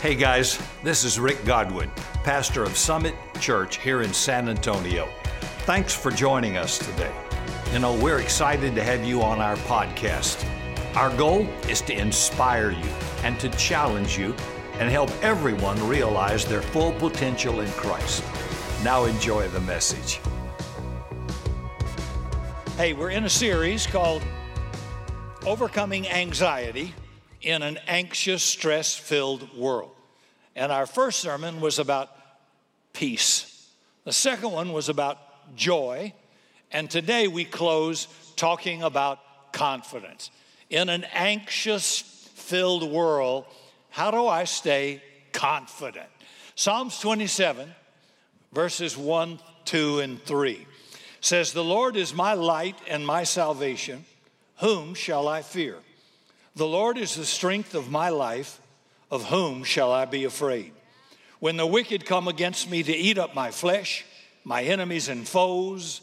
Hey guys, this is Rick Godwin, pastor of Summit Church here in San Antonio. Thanks for joining us today. You know, we're excited to have you on our podcast. Our goal is to inspire you and to challenge you and help everyone realize their full potential in Christ. Now enjoy the message. Hey, we're in a series called Overcoming Anxiety in an Anxious, Stress Filled World. And our first sermon was about peace, the second one was about joy. And today we close talking about confidence. In an anxious filled world, how do I stay confident? Psalms 27, verses 1, 2, and 3 says, The Lord is my light and my salvation. Whom shall I fear? The Lord is the strength of my life. Of whom shall I be afraid? When the wicked come against me to eat up my flesh, my enemies and foes,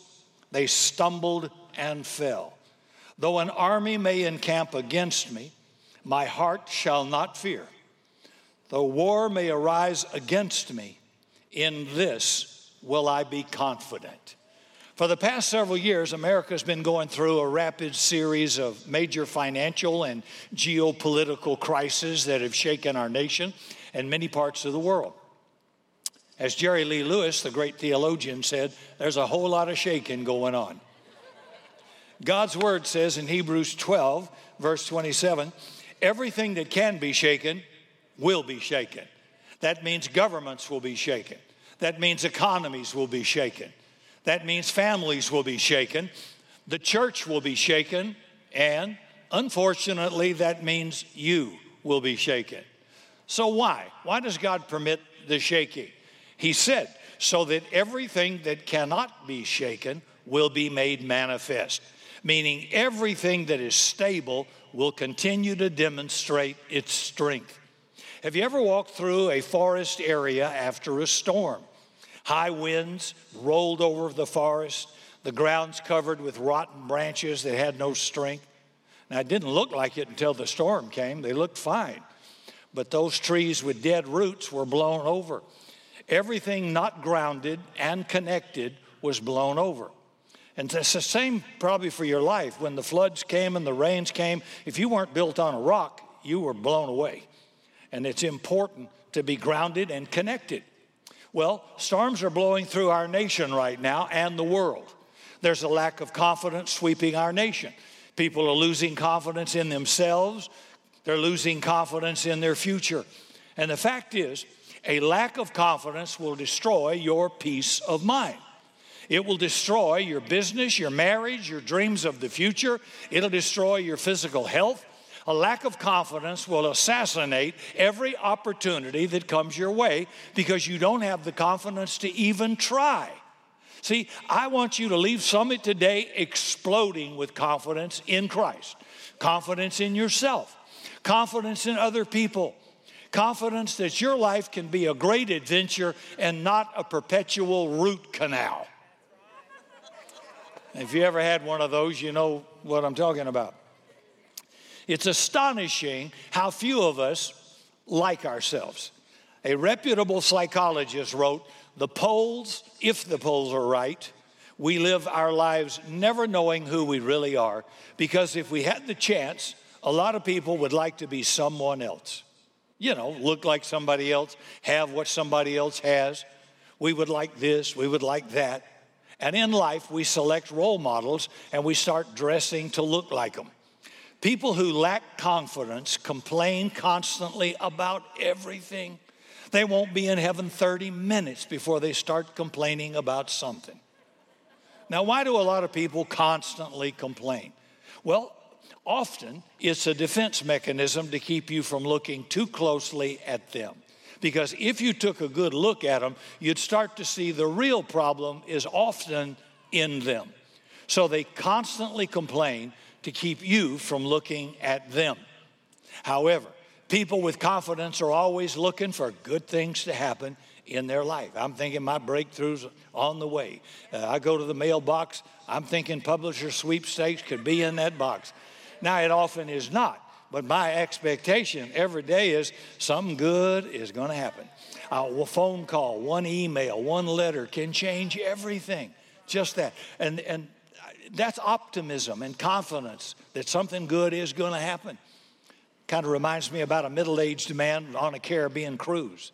they stumbled and fell. Though an army may encamp against me, my heart shall not fear. Though war may arise against me, in this will I be confident. For the past several years, America has been going through a rapid series of major financial and geopolitical crises that have shaken our nation and many parts of the world. As Jerry Lee Lewis, the great theologian, said, there's a whole lot of shaking going on. God's word says in Hebrews 12, verse 27, everything that can be shaken will be shaken. That means governments will be shaken. That means economies will be shaken. That means families will be shaken, the church will be shaken, and unfortunately, that means you will be shaken. So, why? Why does God permit the shaking? He said, so that everything that cannot be shaken will be made manifest, meaning everything that is stable will continue to demonstrate its strength. Have you ever walked through a forest area after a storm? High winds rolled over the forest. The ground's covered with rotten branches that had no strength. Now, it didn't look like it until the storm came. They looked fine. But those trees with dead roots were blown over. Everything not grounded and connected was blown over. And it's the same probably for your life. When the floods came and the rains came, if you weren't built on a rock, you were blown away. And it's important to be grounded and connected. Well, storms are blowing through our nation right now and the world. There's a lack of confidence sweeping our nation. People are losing confidence in themselves, they're losing confidence in their future. And the fact is, a lack of confidence will destroy your peace of mind. It will destroy your business, your marriage, your dreams of the future. It'll destroy your physical health. A lack of confidence will assassinate every opportunity that comes your way because you don't have the confidence to even try. See, I want you to leave Summit today exploding with confidence in Christ, confidence in yourself, confidence in other people, confidence that your life can be a great adventure and not a perpetual root canal. If you ever had one of those, you know what I'm talking about. It's astonishing how few of us like ourselves. A reputable psychologist wrote The polls, if the polls are right, we live our lives never knowing who we really are because if we had the chance, a lot of people would like to be someone else. You know, look like somebody else, have what somebody else has. We would like this, we would like that. And in life, we select role models and we start dressing to look like them. People who lack confidence complain constantly about everything. They won't be in heaven 30 minutes before they start complaining about something. Now, why do a lot of people constantly complain? Well, often it's a defense mechanism to keep you from looking too closely at them. Because if you took a good look at them, you'd start to see the real problem is often in them. So they constantly complain to keep you from looking at them. However, people with confidence are always looking for good things to happen in their life. I'm thinking my breakthrough's on the way. Uh, I go to the mailbox, I'm thinking publisher sweepstakes could be in that box. Now, it often is not but my expectation every day is something good is going to happen. a phone call, one email, one letter can change everything. Just that. And, and that's optimism and confidence that something good is going to happen. Kind of reminds me about a middle aged man on a Caribbean cruise.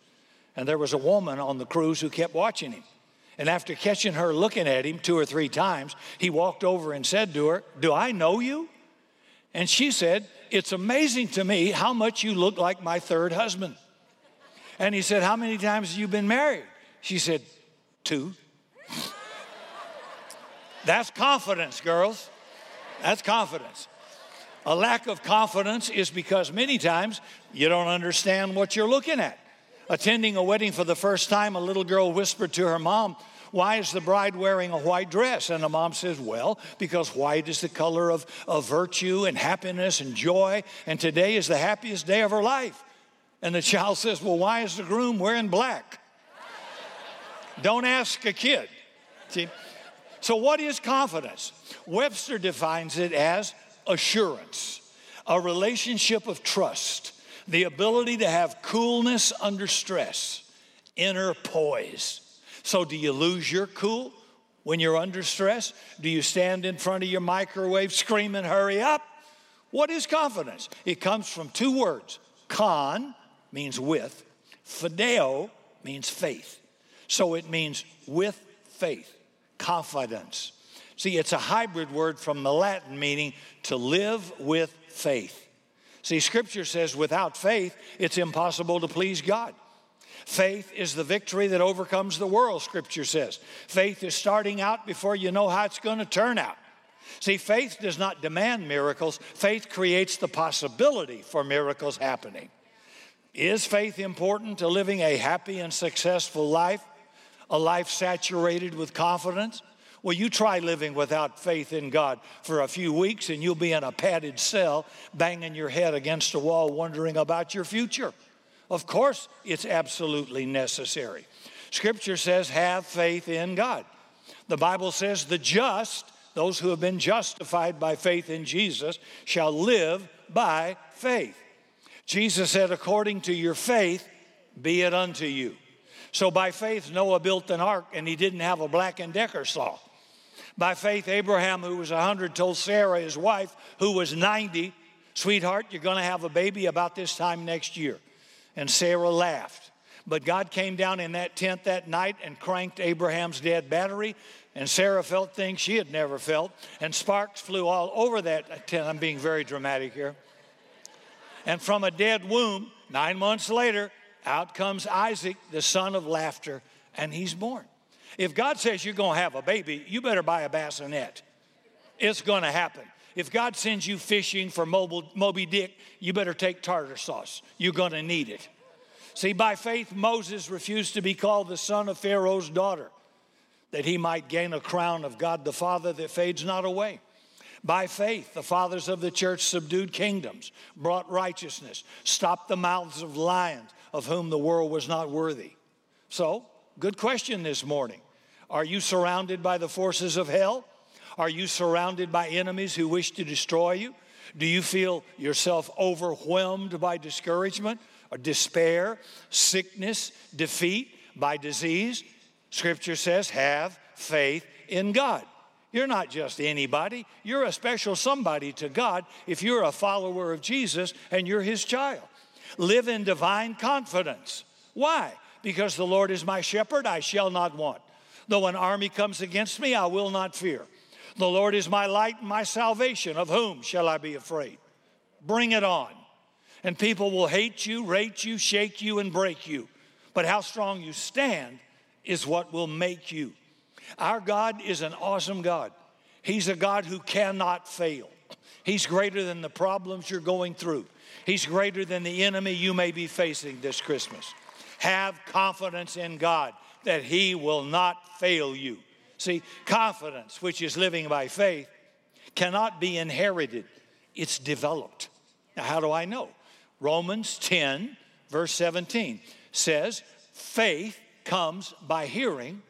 And there was a woman on the cruise who kept watching him. And after catching her looking at him two or three times, he walked over and said to her, Do I know you? And she said, It's amazing to me how much you look like my third husband. And he said, How many times have you been married? She said, Two. That's confidence, girls. That's confidence. A lack of confidence is because many times you don't understand what you're looking at. Attending a wedding for the first time, a little girl whispered to her mom, Why is the bride wearing a white dress? And the mom says, Well, because white is the color of, of virtue and happiness and joy, and today is the happiest day of her life. And the child says, Well, why is the groom wearing black? Don't ask a kid. See? So, what is confidence? Webster defines it as assurance, a relationship of trust the ability to have coolness under stress, inner poise. So, do you lose your cool when you're under stress? Do you stand in front of your microwave screaming, hurry up? What is confidence? It comes from two words con means with, fideo means faith. So it means with faith, confidence. See, it's a hybrid word from the Latin meaning to live with faith. See, Scripture says without faith, it's impossible to please God. Faith is the victory that overcomes the world, Scripture says. Faith is starting out before you know how it's going to turn out. See, faith does not demand miracles, faith creates the possibility for miracles happening. Is faith important to living a happy and successful life? A life saturated with confidence? Well, you try living without faith in God for a few weeks and you'll be in a padded cell, banging your head against a wall, wondering about your future. Of course, it's absolutely necessary. Scripture says, have faith in God. The Bible says, the just, those who have been justified by faith in Jesus, shall live by faith. Jesus said, according to your faith, be it unto you. So by faith, Noah built an ark and he didn't have a Black and Decker saw. By faith, Abraham, who was 100, told Sarah, his wife, who was 90, Sweetheart, you're going to have a baby about this time next year. And Sarah laughed. But God came down in that tent that night and cranked Abraham's dead battery. And Sarah felt things she had never felt. And sparks flew all over that tent. I'm being very dramatic here. And from a dead womb, nine months later, out comes Isaac, the son of laughter, and he's born. If God says you're going to have a baby, you better buy a bassinet. It's going to happen. If God sends you fishing for Moby Dick, you better take tartar sauce. You're going to need it. See, by faith, Moses refused to be called the son of Pharaoh's daughter, that he might gain a crown of God the Father that fades not away. By faith, the fathers of the church subdued kingdoms, brought righteousness, stopped the mouths of lions, of whom the world was not worthy. So, good question this morning. Are you surrounded by the forces of hell? Are you surrounded by enemies who wish to destroy you? Do you feel yourself overwhelmed by discouragement or despair, sickness, defeat, by disease? Scripture says, have faith in God. You're not just anybody, you're a special somebody to God if you're a follower of Jesus and you're his child. Live in divine confidence. Why? Because the Lord is my shepherd, I shall not want. Though an army comes against me, I will not fear. The Lord is my light and my salvation. Of whom shall I be afraid? Bring it on. And people will hate you, rate you, shake you, and break you. But how strong you stand is what will make you. Our God is an awesome God. He's a God who cannot fail. He's greater than the problems you're going through. He's greater than the enemy you may be facing this Christmas. Have confidence in God that He will not fail you. See, confidence, which is living by faith, cannot be inherited, it's developed. Now, how do I know? Romans 10, verse 17 says, faith comes by hearing,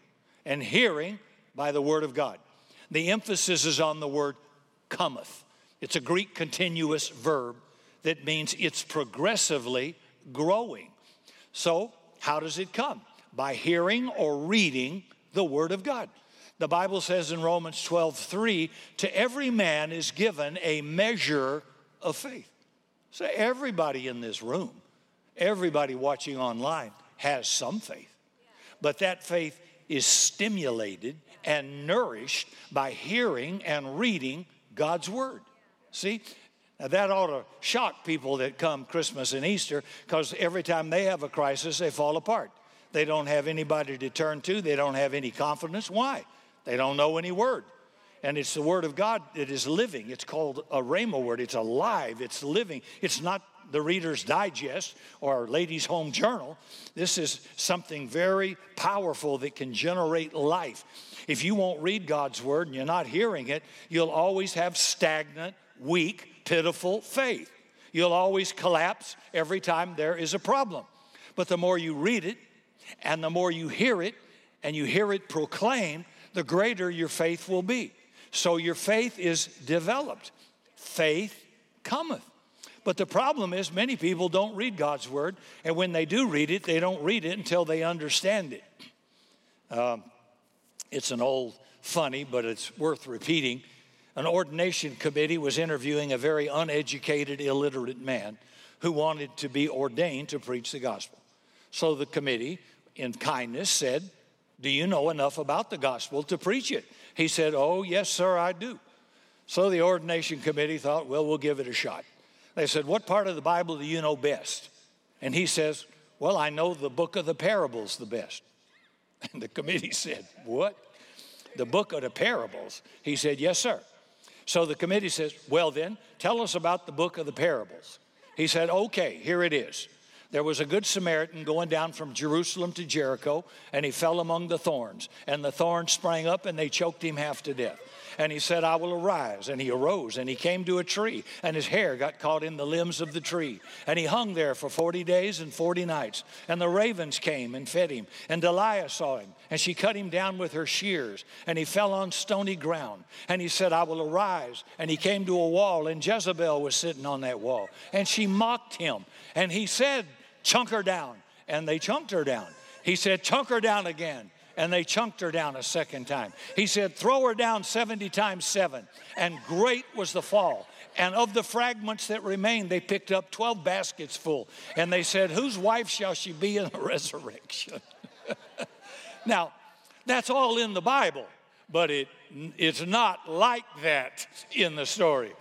and hearing by the word of God. The emphasis is on the word cometh. It's a Greek continuous verb that means it's progressively growing. So, how does it come? By hearing or reading the Word of God. The Bible says in Romans 12, 3, to every man is given a measure of faith. So everybody in this room, everybody watching online has some faith. But that faith is stimulated and nourished by hearing and reading God's Word. See? Now that ought to shock people that come Christmas and Easter because every time they have a crisis, they fall apart. They don't have anybody to turn to, they don't have any confidence. Why? They don't know any word. And it's the word of God that is living. It's called a Rhema word. It's alive, it's living. It's not the Reader's Digest or Ladies' Home Journal. This is something very powerful that can generate life. If you won't read God's word and you're not hearing it, you'll always have stagnant, weak, pitiful faith. You'll always collapse every time there is a problem. But the more you read it and the more you hear it and you hear it proclaimed, the greater your faith will be. So your faith is developed. Faith cometh. But the problem is, many people don't read God's word, and when they do read it, they don't read it until they understand it. Um, it's an old funny, but it's worth repeating. An ordination committee was interviewing a very uneducated, illiterate man who wanted to be ordained to preach the gospel. So the committee, in kindness, said, Do you know enough about the gospel to preach it? He said, Oh, yes, sir, I do. So the ordination committee thought, Well, we'll give it a shot. They said, What part of the Bible do you know best? And he says, Well, I know the book of the parables the best. And the committee said, What? The book of the parables? He said, Yes, sir. So the committee says, Well, then, tell us about the book of the parables. He said, Okay, here it is. There was a good Samaritan going down from Jerusalem to Jericho, and he fell among the thorns. And the thorns sprang up, and they choked him half to death. And he said, I will arise. And he arose and he came to a tree, and his hair got caught in the limbs of the tree. And he hung there for 40 days and 40 nights. And the ravens came and fed him. And Delilah saw him, and she cut him down with her shears. And he fell on stony ground. And he said, I will arise. And he came to a wall, and Jezebel was sitting on that wall. And she mocked him. And he said, Chunk her down. And they chunked her down. He said, Chunk her down again and they chunked her down a second time. He said, Throw her down 70 times seven. And great was the fall. And of the fragments that remained, they picked up 12 baskets full. And they said, Whose wife shall she be in the resurrection? now, that's all in the Bible, but it, it's not like that in the story.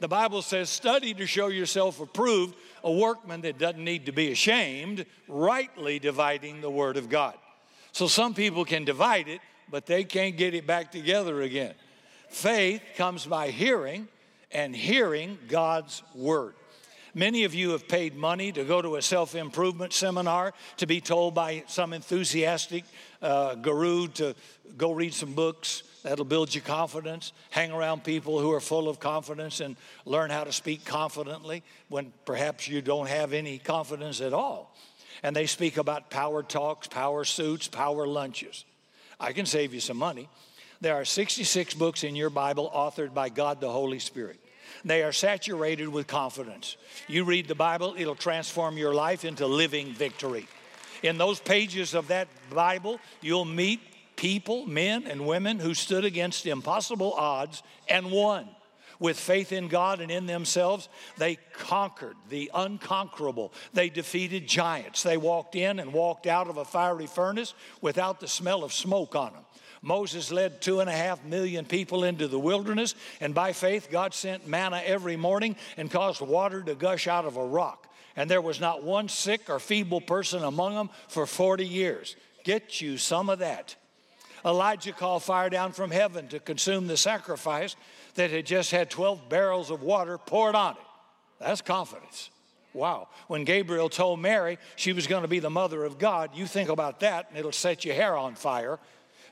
The Bible says, Study to show yourself approved, a workman that doesn't need to be ashamed, rightly dividing the word of God. So some people can divide it, but they can't get it back together again. Faith comes by hearing, and hearing God's word. Many of you have paid money to go to a self improvement seminar to be told by some enthusiastic uh, guru to go read some books. That'll build your confidence. Hang around people who are full of confidence and learn how to speak confidently when perhaps you don't have any confidence at all and they speak about power talks, power suits, power lunches. I can save you some money. There are 66 books in your Bible authored by God the Holy Spirit. They are saturated with confidence. You read the Bible, it'll transform your life into living victory. In those pages of that Bible, you'll meet people, men and women who stood against impossible odds and won with faith in God and in themselves, they conquered the unconquerable. They defeated giants. They walked in and walked out of a fiery furnace without the smell of smoke on them. Moses led two and a half million people into the wilderness, and by faith, God sent manna every morning and caused water to gush out of a rock. And there was not one sick or feeble person among them for 40 years. Get you some of that. Elijah called fire down from heaven to consume the sacrifice, that had just had 12 barrels of water poured on it. That's confidence. Wow. When Gabriel told Mary she was going to be the mother of God, you think about that and it'll set your hair on fire.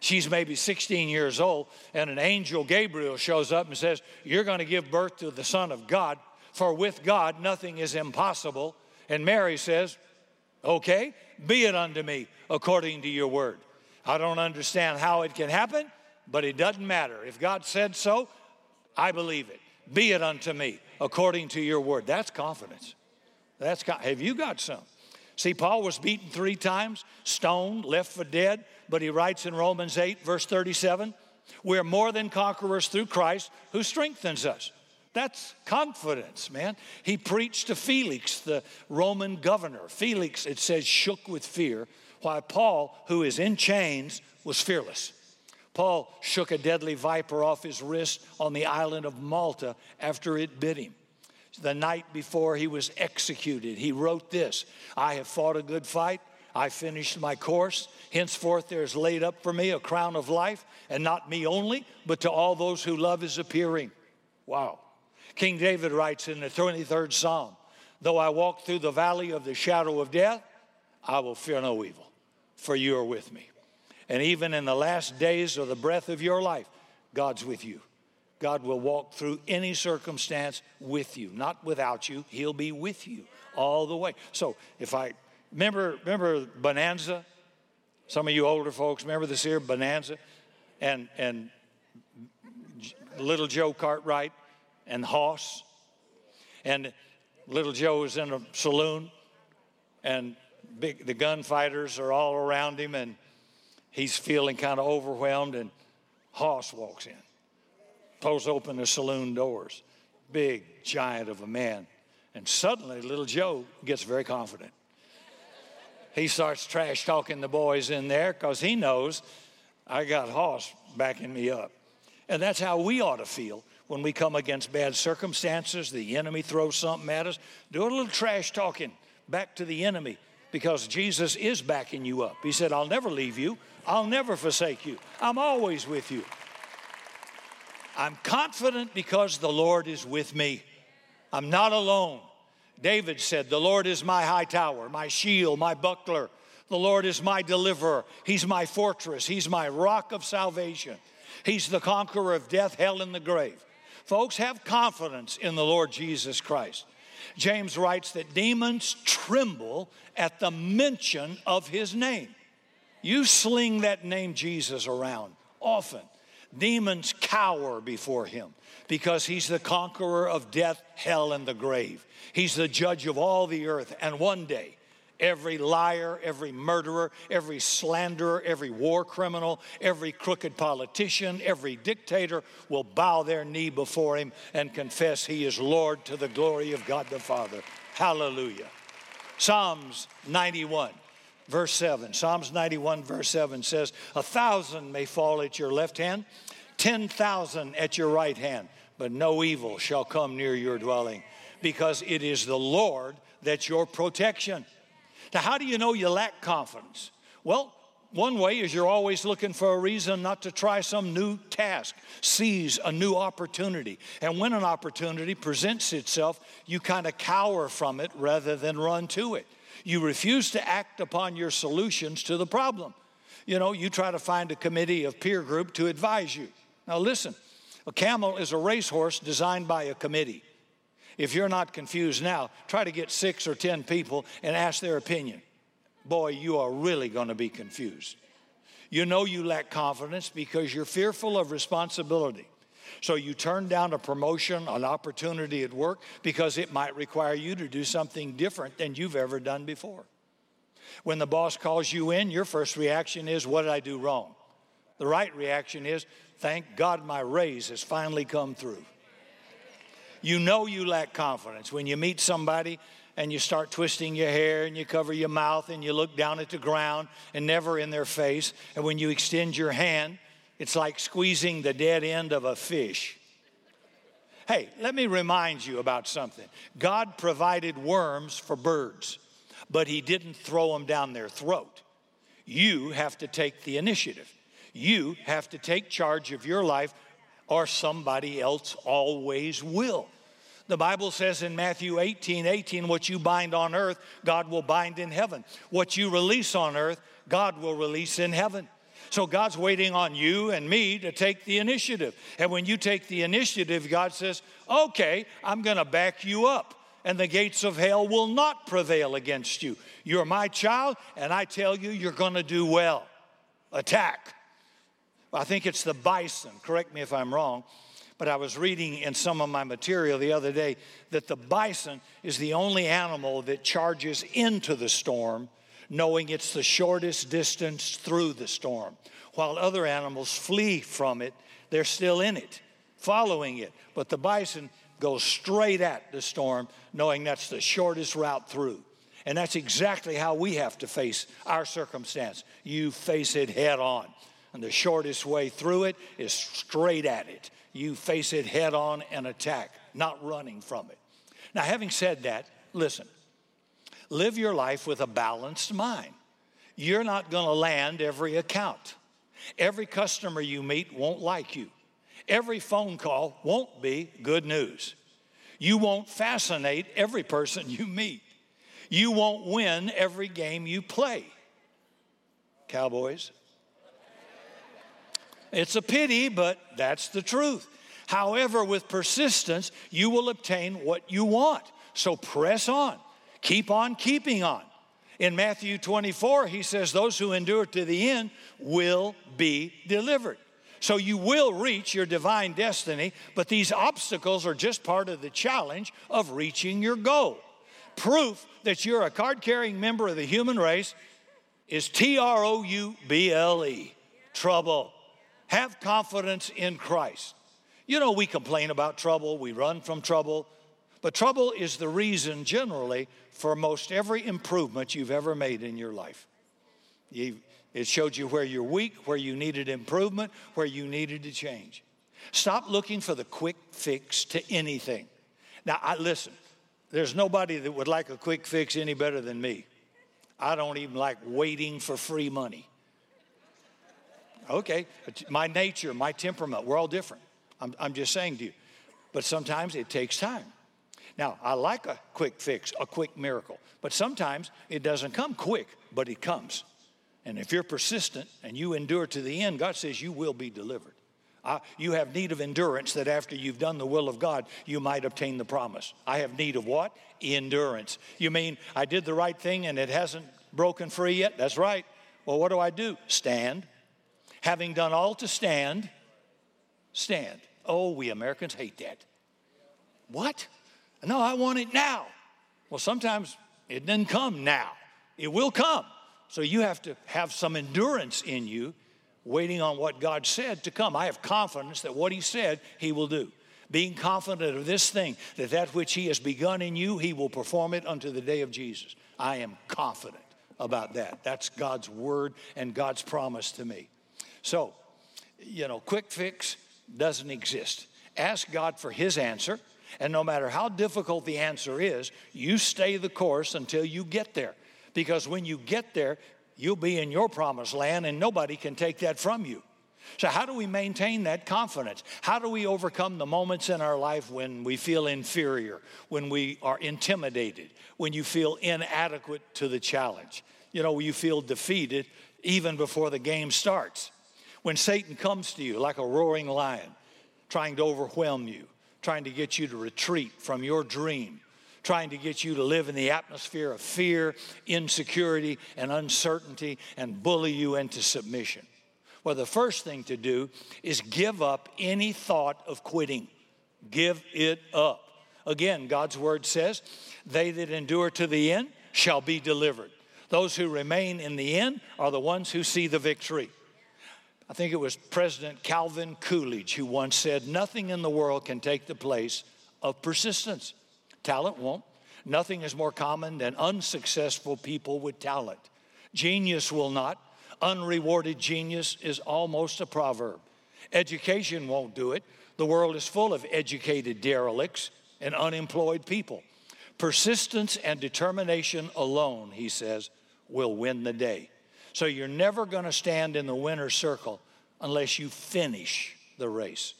She's maybe 16 years old, and an angel, Gabriel, shows up and says, You're going to give birth to the Son of God, for with God nothing is impossible. And Mary says, Okay, be it unto me according to your word. I don't understand how it can happen, but it doesn't matter. If God said so, I believe it. Be it unto me according to your word. That's confidence. That's have you got some? See, Paul was beaten three times, stoned, left for dead, but he writes in Romans 8, verse 37, we're more than conquerors through Christ who strengthens us. That's confidence, man. He preached to Felix, the Roman governor. Felix, it says, shook with fear, while Paul, who is in chains, was fearless. Paul shook a deadly viper off his wrist on the island of Malta after it bit him. The night before he was executed, he wrote this I have fought a good fight. I finished my course. Henceforth, there is laid up for me a crown of life, and not me only, but to all those who love his appearing. Wow. King David writes in the 23rd Psalm Though I walk through the valley of the shadow of death, I will fear no evil, for you are with me. And even in the last days of the breath of your life, God's with you. God will walk through any circumstance with you, not without you. He'll be with you all the way. So if I remember, remember Bonanza. Some of you older folks remember this here Bonanza, and and little Joe Cartwright and Hoss. And little Joe is in a saloon, and big, the gunfighters are all around him, and he's feeling kind of overwhelmed. And Hoss walks in, pulls open the saloon doors, big giant of a man. And suddenly, little Joe gets very confident. He starts trash talking the boys in there because he knows I got Hoss backing me up. And that's how we ought to feel when we come against bad circumstances, the enemy throws something at us, do a little trash talking back to the enemy because Jesus is backing you up. He said, I'll never leave you, I'll never forsake you, I'm always with you. I'm confident because the Lord is with me. I'm not alone. David said, The Lord is my high tower, my shield, my buckler. The Lord is my deliverer. He's my fortress. He's my rock of salvation. He's the conqueror of death, hell, and the grave. Folks, have confidence in the Lord Jesus Christ. James writes that demons tremble at the mention of his name. You sling that name Jesus around often. Demons cower before him because he's the conqueror of death, hell, and the grave. He's the judge of all the earth. And one day, Every liar, every murderer, every slanderer, every war criminal, every crooked politician, every dictator will bow their knee before him and confess he is Lord to the glory of God the Father. Hallelujah. Psalms 91, verse 7. Psalms 91, verse 7 says, A thousand may fall at your left hand, 10,000 at your right hand, but no evil shall come near your dwelling, because it is the Lord that's your protection. Now, how do you know you lack confidence? Well, one way is you're always looking for a reason not to try some new task, seize a new opportunity. And when an opportunity presents itself, you kind of cower from it rather than run to it. You refuse to act upon your solutions to the problem. You know, you try to find a committee of peer group to advise you. Now, listen, a camel is a racehorse designed by a committee. If you're not confused now, try to get six or 10 people and ask their opinion. Boy, you are really going to be confused. You know you lack confidence because you're fearful of responsibility. So you turn down a promotion, an opportunity at work because it might require you to do something different than you've ever done before. When the boss calls you in, your first reaction is, What did I do wrong? The right reaction is, Thank God my raise has finally come through. You know you lack confidence when you meet somebody and you start twisting your hair and you cover your mouth and you look down at the ground and never in their face. And when you extend your hand, it's like squeezing the dead end of a fish. Hey, let me remind you about something. God provided worms for birds, but He didn't throw them down their throat. You have to take the initiative. You have to take charge of your life, or somebody else always will. The Bible says in Matthew 18 18, what you bind on earth, God will bind in heaven. What you release on earth, God will release in heaven. So God's waiting on you and me to take the initiative. And when you take the initiative, God says, okay, I'm going to back you up. And the gates of hell will not prevail against you. You're my child, and I tell you, you're going to do well. Attack. I think it's the bison, correct me if I'm wrong But I was reading in some of my material the other day that the bison is the only animal that charges into the storm, knowing it's the shortest distance through the storm. While other animals flee from it, they're still in it, following it. But the bison goes straight at the storm, knowing that's the shortest route through. And that's exactly how we have to face our circumstance. You face it head on. And the shortest way through it is straight at it you face it head on and attack, not running from it. Now, having said that, listen, live your life with a balanced mind. You're not going to land every account. Every customer you meet won't like you. Every phone call won't be good news. You won't fascinate every person you meet. You won't win every game you play. Cowboys, it's a pity, but that's the truth. However, with persistence, you will obtain what you want. So press on, keep on keeping on. In Matthew 24, he says, Those who endure to the end will be delivered. So you will reach your divine destiny, but these obstacles are just part of the challenge of reaching your goal. Proof that you're a card carrying member of the human race is T R O U B L E, trouble. Have confidence in Christ. You know, we complain about trouble, we run from trouble, but trouble is the reason generally for most every improvement you've ever made in your life. It showed you where you're weak, where you needed improvement, where you needed to change. Stop looking for the quick fix to anything. Now, I listen. There's nobody that would like a quick fix any better than me. I don't even like waiting for free money. Okay, my nature, my temperament, we're all different. I'm, I'm just saying to you. But sometimes it takes time. Now, I like a quick fix, a quick miracle, but sometimes it doesn't come quick, but it comes. And if you're persistent and you endure to the end, God says you will be delivered. Uh, you have need of endurance that after you've done the will of God, you might obtain the promise. I have need of what? Endurance. You mean I did the right thing and it hasn't broken free yet? That's right. Well, what do I do? Stand. Having done all to stand, stand. Oh, we Americans hate that. What? No, I want it now. Well, sometimes it doesn't come now, it will come. So you have to have some endurance in you, waiting on what God said to come. I have confidence that what He said, He will do. Being confident of this thing, that that which He has begun in you, He will perform it unto the day of Jesus. I am confident about that. That's God's word and God's promise to me. So, you know, quick fix, doesn't exist. Ask God for His answer, and no matter how difficult the answer is, you stay the course until you get there. Because when you get there, you'll be in your promised land, and nobody can take that from you. So, how do we maintain that confidence? How do we overcome the moments in our life when we feel inferior, when we are intimidated, when you feel inadequate to the challenge? You know, you feel defeated even before the game starts. When Satan comes to you like a roaring lion, trying to overwhelm you, trying to get you to retreat from your dream, trying to get you to live in the atmosphere of fear, insecurity, and uncertainty and bully you into submission. Well, the first thing to do is give up any thought of quitting. Give it up. Again, God's word says, They that endure to the end shall be delivered. Those who remain in the end are the ones who see the victory. I think it was President Calvin Coolidge who once said, Nothing in the world can take the place of persistence. Talent won't. Nothing is more common than unsuccessful people with talent. Genius will not. Unrewarded genius is almost a proverb. Education won't do it. The world is full of educated derelicts and unemployed people. Persistence and determination alone, he says, will win the day. So you're never going to stand in the winner's circle unless you finish the race.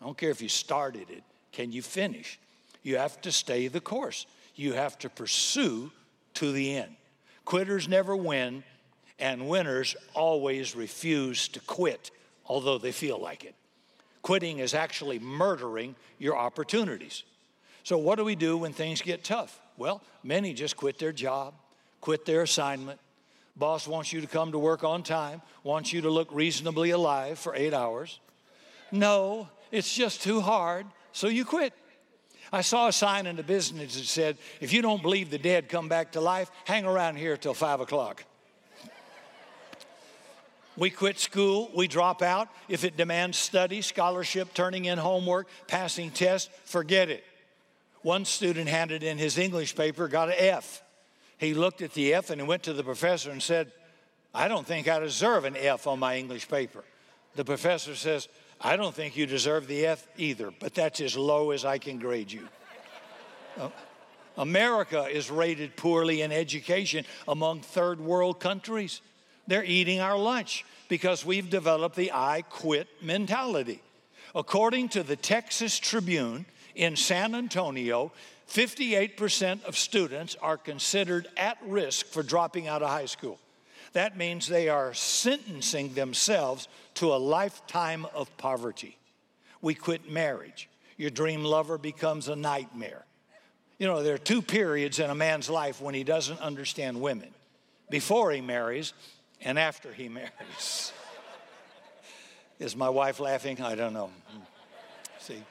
I don't care if you started it, can you finish? You have to stay the course. You have to pursue to the end. Quitters never win, and winners always refuse to quit, although they feel like it. Quitting is actually murdering your opportunities. So, what do we do when things get tough? Well, many just quit their job, quit their assignment, Boss wants you to come to work on time, wants you to look reasonably alive for eight hours. No, it's just too hard, so you quit. I saw a sign in the business that said, if you don't believe the dead come back to life, hang around here till five o'clock. We quit school, we drop out. If it demands study, scholarship, turning in homework, passing tests, forget it. One student handed in his English paper, got an F. He looked at the F and he went to the professor and said, I don't think I deserve an F on my English paper. The professor says, I don't think you deserve the F either, but that's as low as I can grade you. Uh, America is rated poorly in education among third world countries. They're eating our lunch because we've developed the I quit mentality. According to the Texas Tribune in San Antonio, 58% of students are considered at risk for dropping out of high school. That means they are sentencing themselves to a lifetime of poverty. We quit marriage. Your dream lover becomes a nightmare. You know, there are two periods in a man's life when he doesn't understand women before he marries and after he marries. Is my wife laughing? I don't know. See,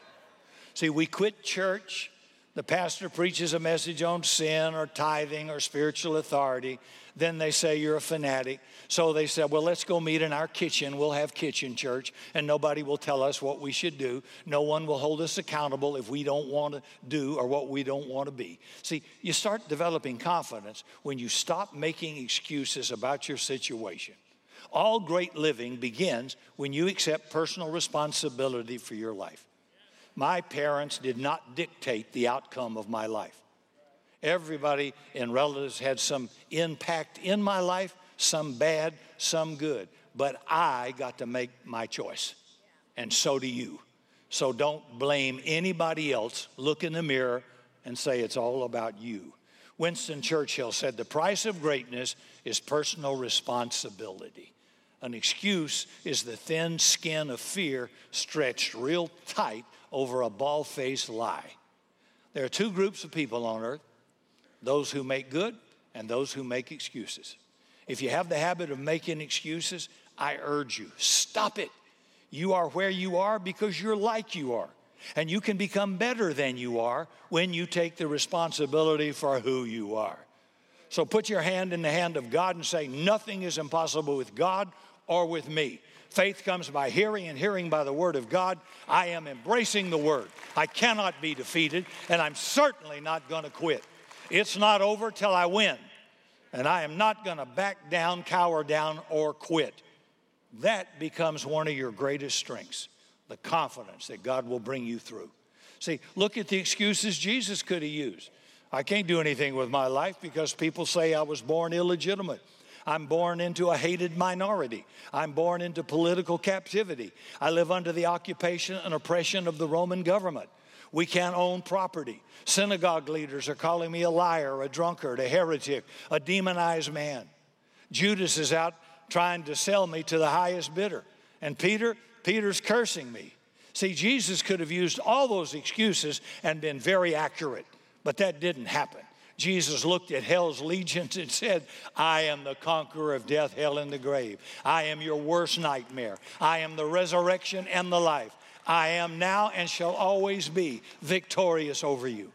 see, we quit church the pastor preaches a message on sin or tithing or spiritual authority, then they say you're a fanatic. So they said, well, let's go meet in our kitchen. We'll have kitchen church, and nobody will tell us what we should do. No one will hold us accountable if we don't want to do or what we don't want to be. See, you start developing confidence when you stop making excuses about your situation. All great living begins when you accept personal responsibility for your life. My parents did not dictate the outcome of my life. Everybody and relatives had some impact in my life, some bad, some good. But I got to make my choice. And so do you. So don't blame anybody else. Look in the mirror and say it's all about you. Winston Churchill said, The price of greatness is personal responsibility. An excuse is the thin skin of fear stretched real tight over a bald faced lie. There are two groups of people on earth those who make good and those who make excuses. If you have the habit of making excuses, I urge you, stop it. You are where you are because you're like you are. And you can become better than you are when you take the responsibility for who you are. So put your hand in the hand of God and say, Nothing is impossible with God or with me. Faith comes by hearing, and hearing by the Word of God. I am embracing the Word. I cannot be defeated, and I'm certainly not going to quit. It's not over till I win, and I am not going to back down, cower down, or quit. That becomes one of your greatest strengths the confidence that God will bring you through. See, look at the excuses Jesus could have used. I can't do anything with my life because people say I was born illegitimate. I'm born into a hated minority. I'm born into political captivity. I live under the occupation and oppression of the Roman government. We can't own property. Synagogue leaders are calling me a liar, a drunkard, a heretic, a demonized man. Judas is out trying to sell me to the highest bidder. And Peter, Peter's cursing me. See, Jesus could have used all those excuses and been very accurate, but that didn't happen. Jesus looked at hell's legions and said, I am the conqueror of death, hell, and the grave. I am your worst nightmare. I am the resurrection and the life. I am now and shall always be victorious over you.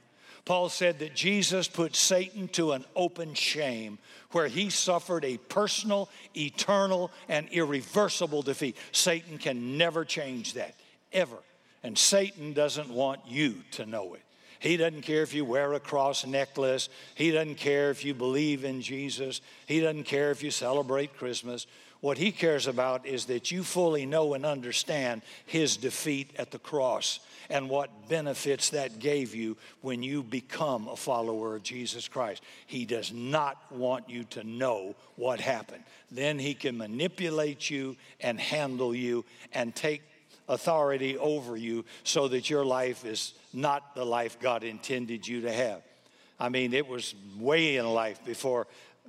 Paul said that Jesus put Satan to an open shame where he suffered a personal, eternal, and irreversible defeat. Satan can never change that, ever. And Satan doesn't want you to know it. He doesn't care if you wear a cross necklace. He doesn't care if you believe in Jesus. He doesn't care if you celebrate Christmas. What he cares about is that you fully know and understand his defeat at the cross and what benefits that gave you when you become a follower of Jesus Christ. He does not want you to know what happened. Then he can manipulate you and handle you and take authority over you so that your life is not the life God intended you to have. I mean, it was way in life before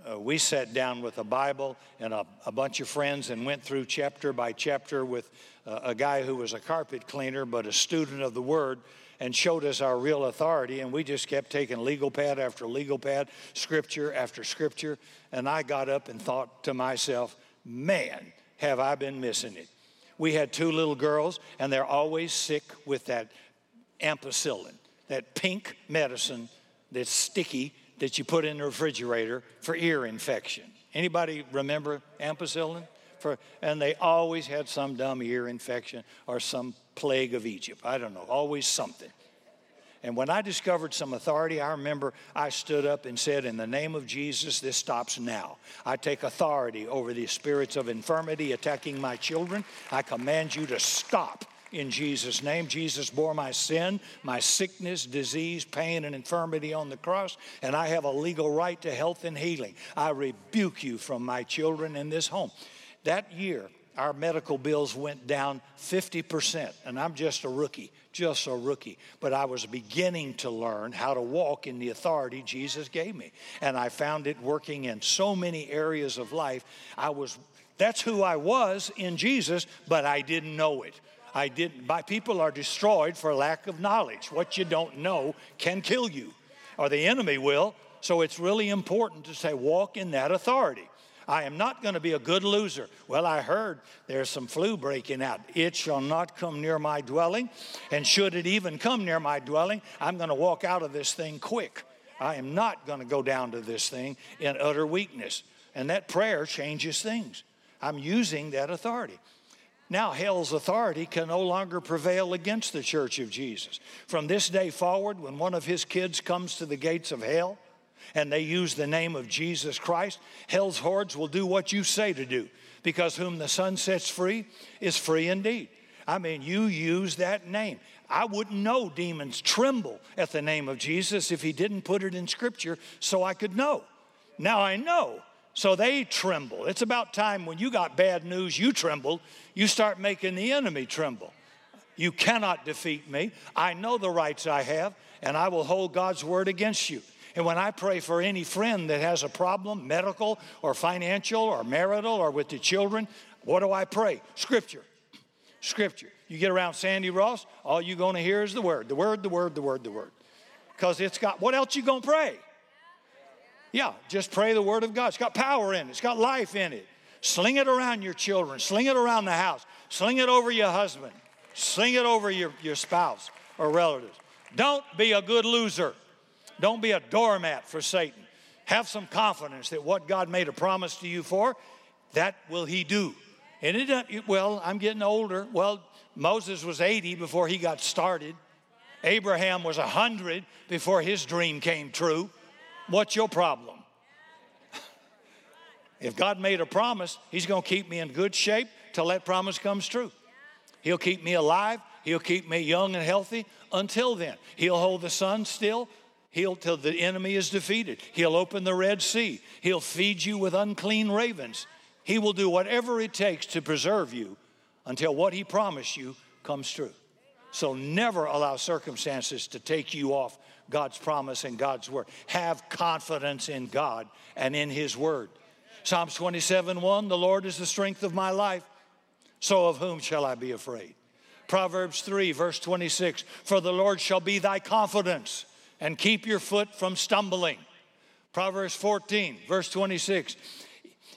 uh, we sat down with a Bible and a, a, bunch of friends and went through chapter by chapter with uh, a guy who was a carpet cleaner but a student of the Word and showed us our real authority. And we just kept taking legal pad after legal pad, scripture after scripture. And I got up and thought to myself, man, have I been missing it. We had two little girls, and they're always sick with that ampicillin, that pink medicine that's sticky that you put in the refrigerator for ear infection. Anybody remember ampicillin? For, and they always had some dumb ear infection or some plague of Egypt. I don't know, always something. And when I discovered some authority, I remember I stood up and said, In the name of Jesus, this stops now. I take authority over the spirits of infirmity attacking my children. I command you to stop in Jesus' name. Jesus bore my sin, my sickness, disease, pain, and infirmity on the cross, and I have a legal right to health and healing. I rebuke you from my children in this home. That year, our medical bills went down 50%, and I'm just a rookie, just a rookie. But I was beginning to learn how to walk in the authority Jesus gave me. And I found it working in so many areas of life. I was that's who I was in Jesus, but I didn't know it. I didn't my people are destroyed for lack of knowledge. What you don't know can kill you, or the enemy will. So it's really important to say, walk in that authority. I am not going to be a good loser. Well, I heard there's some flu breaking out. It shall not come near my dwelling. And should it even come near my dwelling, I'm going to walk out of this thing quick. I am not going to go down to this thing in utter weakness. And that prayer changes things. I'm using that authority. Now, hell's authority can no longer prevail against the church of Jesus. From this day forward, when one of his kids comes to the gates of hell, and they use the name of Jesus Christ, hell's hordes will do what you say to do because whom the Son sets free is free indeed. I mean, you use that name. I wouldn't know demons tremble at the name of Jesus if he didn't put it in Scripture so I could know. Now I know. So they tremble. It's about time when you got bad news, you tremble, you start making the enemy tremble. You cannot defeat me. I know the rights I have, and I will hold God's word against you. And when I pray for any friend that has a problem, medical or financial or marital or with the children, what do I pray? Scripture. Scripture. You get around Sandy Ross, all you're going to hear is the word, the word, the word, the word, the word. Because it's got, what else you going to pray? Yeah, just pray the word of God. It's got power in it, it's got life in it. Sling it around your children, sling it around the house, sling it over your husband, sling it over your, your spouse or relatives. Don't be a good loser. Don't be a doormat for Satan. Have some confidence that what God made a promise to you for, that will He do. And it, well, I'm getting older. Well, Moses was 80 before he got started. Abraham was 100 before his dream came true. What's your problem? If God made a promise, He's going to keep me in good shape till that promise comes true. He'll keep me alive. He'll keep me young and healthy until then. He'll hold the sun still He'll till the enemy is defeated. He'll open the Red Sea. He'll feed you with unclean ravens. He will do whatever it takes to preserve you until what he promised you comes true. So never allow circumstances to take you off God's promise and God's word. Have confidence in God and in his word. Psalms 27 1 The Lord is the strength of my life, so of whom shall I be afraid? Proverbs 3, verse 26 For the Lord shall be thy confidence and keep your foot from stumbling. Proverbs 14, verse 26.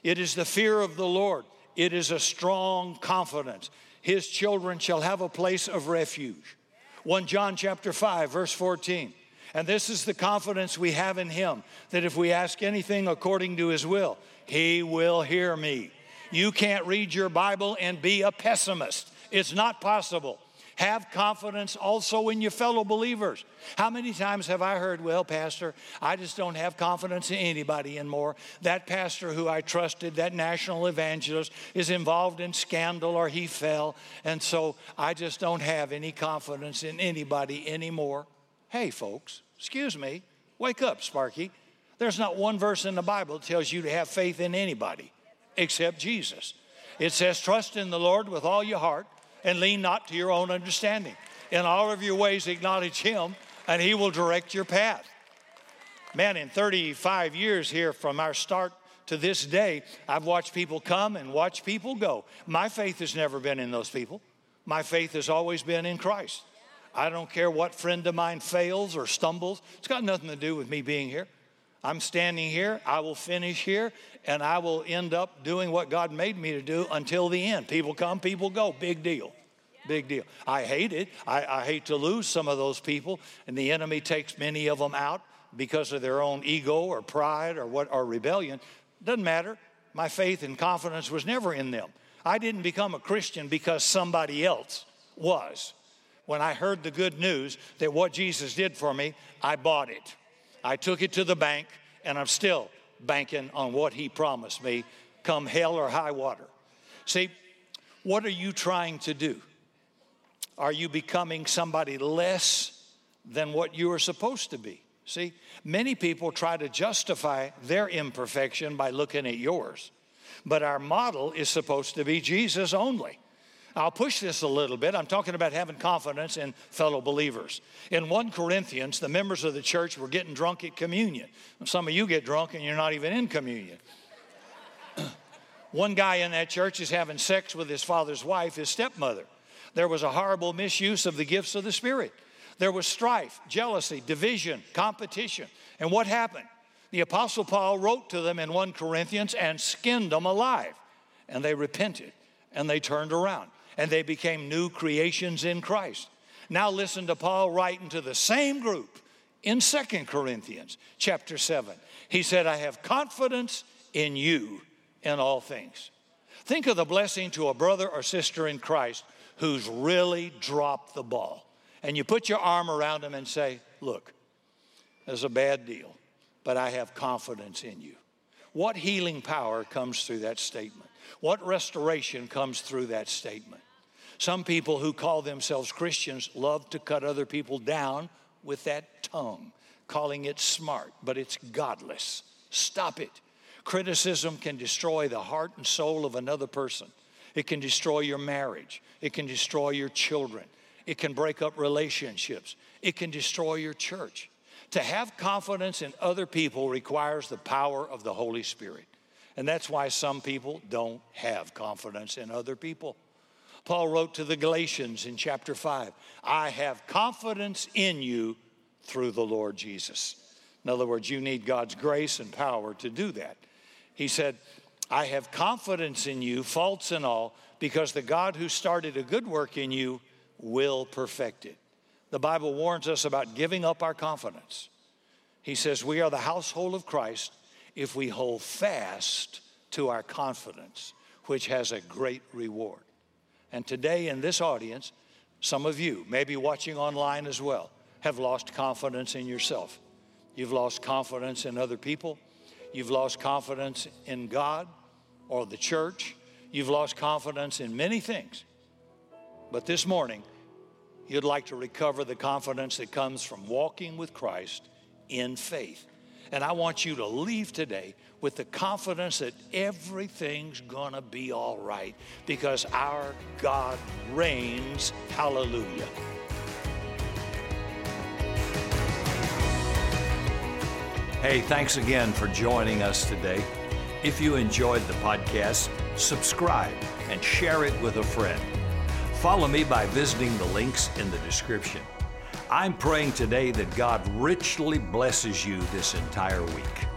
It is the fear of the Lord, it is a strong confidence. His children shall have a place of refuge. 1 John chapter 5, verse 14. And this is the confidence we have in Him that if we ask anything according to His will, He will hear me. You can't read your Bible and be a pessimist. It's not possible. Have confidence also in your fellow believers. How many times have I heard, well, Pastor, I just don't have confidence in anybody anymore. That pastor who I trusted, that national evangelist, is involved in scandal or he fell, and so I just don't have any confidence in anybody anymore. Hey, folks, excuse me, wake up, Sparky. There's not one verse in the Bible that tells you to have faith in anybody except Jesus. It says, Trust in the Lord with all your heart and lean not to your own understanding. In all of your ways, acknowledge Him, and He will direct your path. Man, in 35 years here from our start to this day, I've watched people come and watch people go. My faith has never been in those people. My faith has always been in Christ. I don't care what friend of mine fails or stumbles. It's got nothing to do with me being here. I'm standing here, I will finish here, and I will end up doing what God made me to do until the end. People come, people go. Big deal. Big deal. I hate it. I, I hate to lose some of those people, and the enemy takes many of them out because of their own ego or pride or what or rebellion. Doesn't matter. My faith and confidence was never in them. I didn't become a Christian because somebody else was. When I heard the good news that what Jesus did for me, I bought it. I took it to the bank, and I'm still banking on what He promised me, come hell or high water. See, what are you trying to do? Are you becoming somebody less than what you are supposed to be? See, many people try to justify their imperfection by looking at yours, but our model is supposed to be Jesus only. I'll push this a little bit. I'm talking about having confidence in fellow believers. In 1 Corinthians, the members of the church were getting drunk at communion. Some of you get drunk and you're not even in communion. One guy in that church is having sex with his father's wife, his stepmother. There was a horrible misuse of the gifts of the Spirit. There was strife, jealousy, division, competition. And what happened? The Apostle Paul wrote to them in 1 Corinthians and skinned them alive. And they repented and they turned around and they became new creations in Christ. Now listen to Paul writing to the same group in Second Corinthians chapter 7. He said, I have confidence in you in all things. Think of the blessing to a brother or sister in Christ who's really dropped the ball. And you put your arm around him and say, Look, there's a bad deal, but I have confidence in you. What healing power comes through that statement? What restoration comes through that statement? Some people who call themselves Christians love to cut other people down with that tongue, calling it smart, but it's godless. Stop it. Criticism can destroy the heart and soul of another person. It can destroy your marriage. It can destroy your children. It can break up relationships. It can destroy your church. To have confidence in other people requires the power of the Holy Spirit. And that's why some people don't have confidence in other people. Paul wrote to the Galatians in chapter 5 I have confidence in you through the Lord Jesus. In other words, you need God's grace and power to do that. He said, I have confidence in you, faults and all, because the God who started a good work in you will perfect it. The Bible warns us about giving up our confidence. He says, We are the household of Christ if we hold fast to our confidence, which has a great reward. And today in this audience, some of you, maybe watching online as well, have lost confidence in yourself. You've lost confidence in other people. You've lost confidence in God or the church. You've lost confidence in many things. But this morning, you'd like to recover the confidence that comes from walking with Christ in faith. And I want you to leave today with the confidence that everything's gonna be all right because our God reigns. Hallelujah. Hey, thanks again for joining us today. If you enjoyed the podcast, subscribe and share it with a friend. Follow me by visiting the links in the description. I'm praying today that God richly blesses you this entire week.